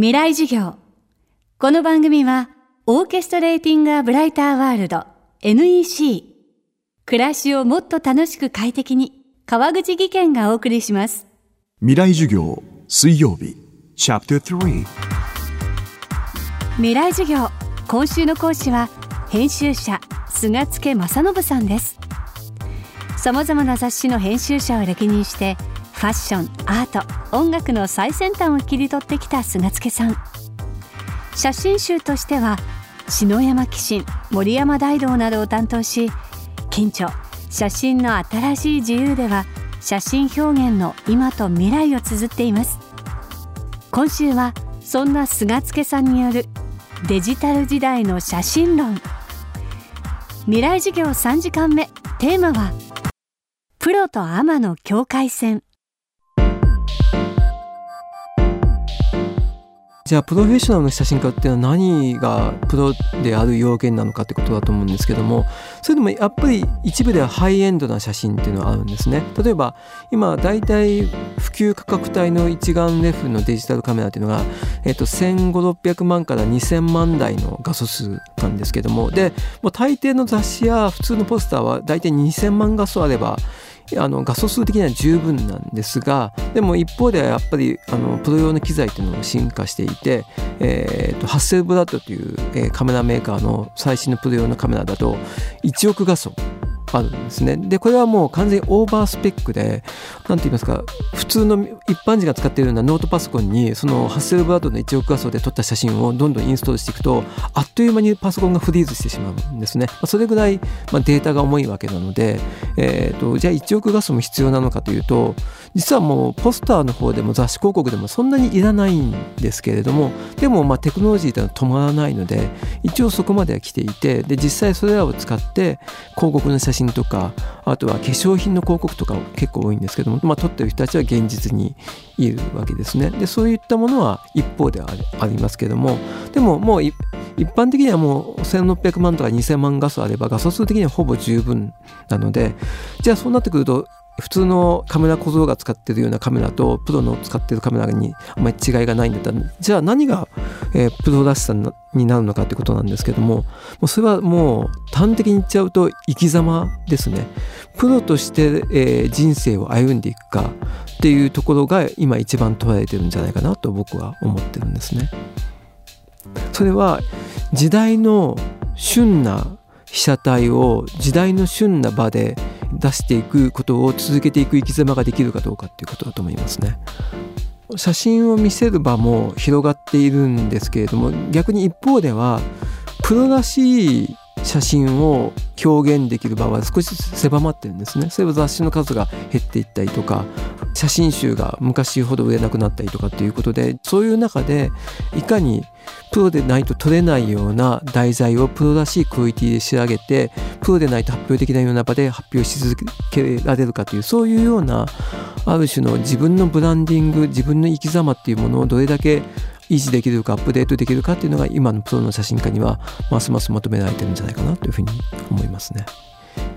未来授業。この番組はオーケストレーティング・ア・ブライター・ワールド NEC 暮らしをもっと楽しく快適に川口義賢がお送りします。未来授業水曜日。チャプター3未来授業。今週の講師は編集者菅助正信さんです。さまざまな雑誌の編集者を歴任してファッションアート音楽の最先端を切り取ってきた菅助さん。写真集としては篠山紀信森山大道などを担当し近著写真の新しい自由では写真表現の今と未来を綴っています。今週はそんな菅助さんによるデジタル時代の写真論。未来授業3時間目。テーマはプロとアマの境界線。じゃあプロフェッショナルの写真家っていうのは何がプロである要件なのかってことだと思うんですけどもそれでもやっぱり一部ではハイエンドな写真っていうのはあるんですね。例えば今大体普及価格帯の一眼レフのデジタルカメラっていうのが、えっと、1500600万から2000万台の画素数なんですけども。でもう大抵の雑誌や普通のポスターは大体2000万画素あればあの画素数的には十分なんですがでも一方ではやっぱりあのプロ用の機材というのも進化していて、えーと、ハッセルブラッドという、えー、カメラメーカーの最新のプロ用のカメラだと1億画素あるんですね。で、これはもう完全にオーバースペックで、なんて言いますか、普通の一般人が使っているようなノートパソコンに、そのハッセルブラッドの1億画素で撮った写真をどんどんインストールしていくと、あっという間にパソコンがフリーズしてしまうんですね。それぐらい、まあ、データが重いわけなので、えーと、じゃあ1億画素も必要なのかというと、実はもうポスターの方でも雑誌広告でもそんなにいらないんですけれども、でもまあテクノロジーというのは止まらないので、一応そこまでは来ていて、で、実際それらを使って広告の写真とかあとは化粧品の広告とか結構多いんですけども、まあ、撮ってる人たちは現実にいるわけですね。でそういったものは一方ではありますけどもでももう一般的にはもう1600万とか2000万画素あれば画素数的にはほぼ十分なのでじゃあそうなってくると普通のカメラ小僧が使ってるようなカメラとプロの使ってるカメラにあまり違いがないんだったらじゃあ何が、えー、プロらしさになるのかってことなんですけどももうそれはもう端的に言っちゃうと生き様ですねプロとして、えー、人生を歩んでいくかっていうところが今一番問われてるんじゃないかなと僕は思ってるんですね。それは時代の旬な被写体を時代の旬な場で出していくことを続けていく生き様ができるかどうかっていうことだと思いますね。写真を見せる場も広がっているんですけれども逆に一方ではプロらしい写真を表現できる場は少しずつ狭まってるんですね。そういえば雑誌の数が減っていったりとか写真集が昔ほど売れなくなったりとかっていうことでそういう中でいかにプロでないと撮れないような題材をプロらしいクオリティで仕上げてプロでないと発表できないような場で発表し続けられるかというそういうようなある種の自分のブランディング自分の生き様っていうものをどれだけ維持できるかアップデートできるかっていうのが今のプロの写真家にはますます求められてるんじゃないかなというふうに思いますね。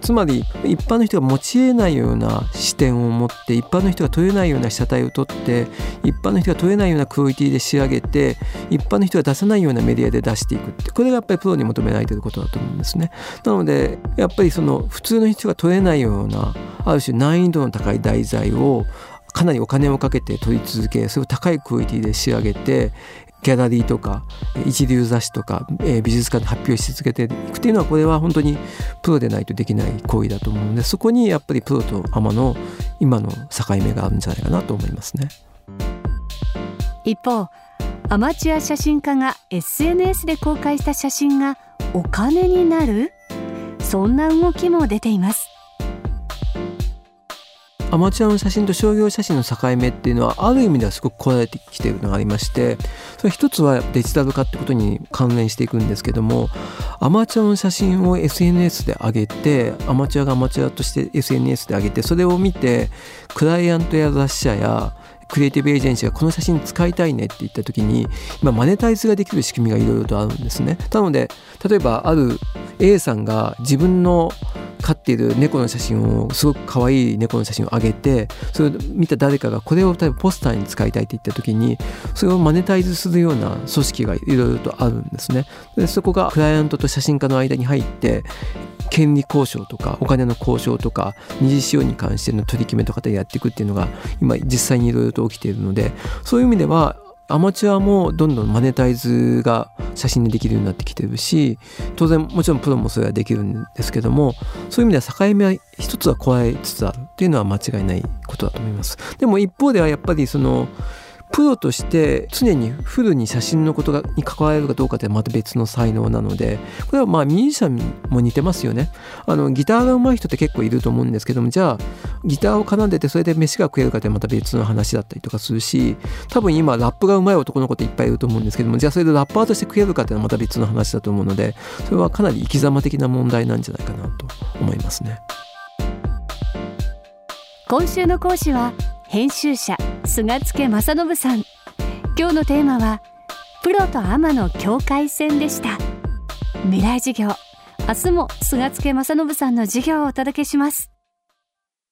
つまり一般の人が持ち得ないような視点を持って一般の人が撮れないような被写体を撮って一般の人が撮れないようなクオリティで仕上げて一般の人が出さないようなメディアで出していくってこれがやっぱりプロに求められていることだと思うんですね。なのでやっぱりその普通の人が撮れないようなある種難易度の高い題材をかなりお金をかけて撮り続けそれを高いクオリティで仕上げてギャラリーとか一流雑誌とか、え、美術館で発表し続けていくっていうのはこれは本当にプロでないとできない行為だと思うのでそこにやっぱりプロとアマの今の境目があるんじゃないかなと思いますね。一方アマチュア写真家が SNS で公開した写真がお金になる？そんな動きも出ていますアマチュアの写真と商業写真の境目っていうのはある意味ではすごくこられてきているのがありましてそれ一つはデジタル化ってことに関連していくんですけどもアマチュアの写真を SNS で上げてアマチュアがアマチュアとして SNS で上げてそれを見てクライアントや雑誌社やクリエイティブエージェンシーがこの写真使いたいねって言った時に今マネタイズができる仕組みがいろいろとあるんですね。なので例えばある A さんが自分の飼っている猫の写真をすごく可愛い猫の写真を上げてそれを見た誰かがこれを例えばポスターに使いたいって言った時にそれをマネタイズするような組織がいろいろとあるんですね。でそこがクライアントと写真家の間に入って権利交渉とかお金の交渉とか二次使用に関しての取り決めとかでやっていくっていうのが今実際にいろいろと起きているのでそういう意味ではアマチュアもどんどんマネタイズが写真でできるようになってきてるし当然もちろんプロもそれはできるんですけどもそういう意味では境目は一つは加えつつあるっていうのは間違いないことだと思います。でも一方ではやっぱりそのプロとして常にフルに写真のことがに関われるかどうかってまた別の才能なのでこれはまあミュージシャンも似てますよねあのギターが上手い人って結構いると思うんですけどもじゃあギターを奏でてそれで飯が食えるかってまた別の話だったりとかするし多分今ラップが上手い男の子っていっぱいいると思うんですけどもじゃあそれでラッパーとして食えるかっていうのはまた別の話だと思うのでそれはかなり生き様的な問題なんじゃないかなと思いますね。今週の講師は編集者菅助正信さん。今日のテーマはプロとアマの境界線でした。未来授業。明日も菅助正信さんの授業をお届けします。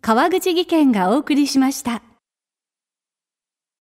川口技研がお送りしました。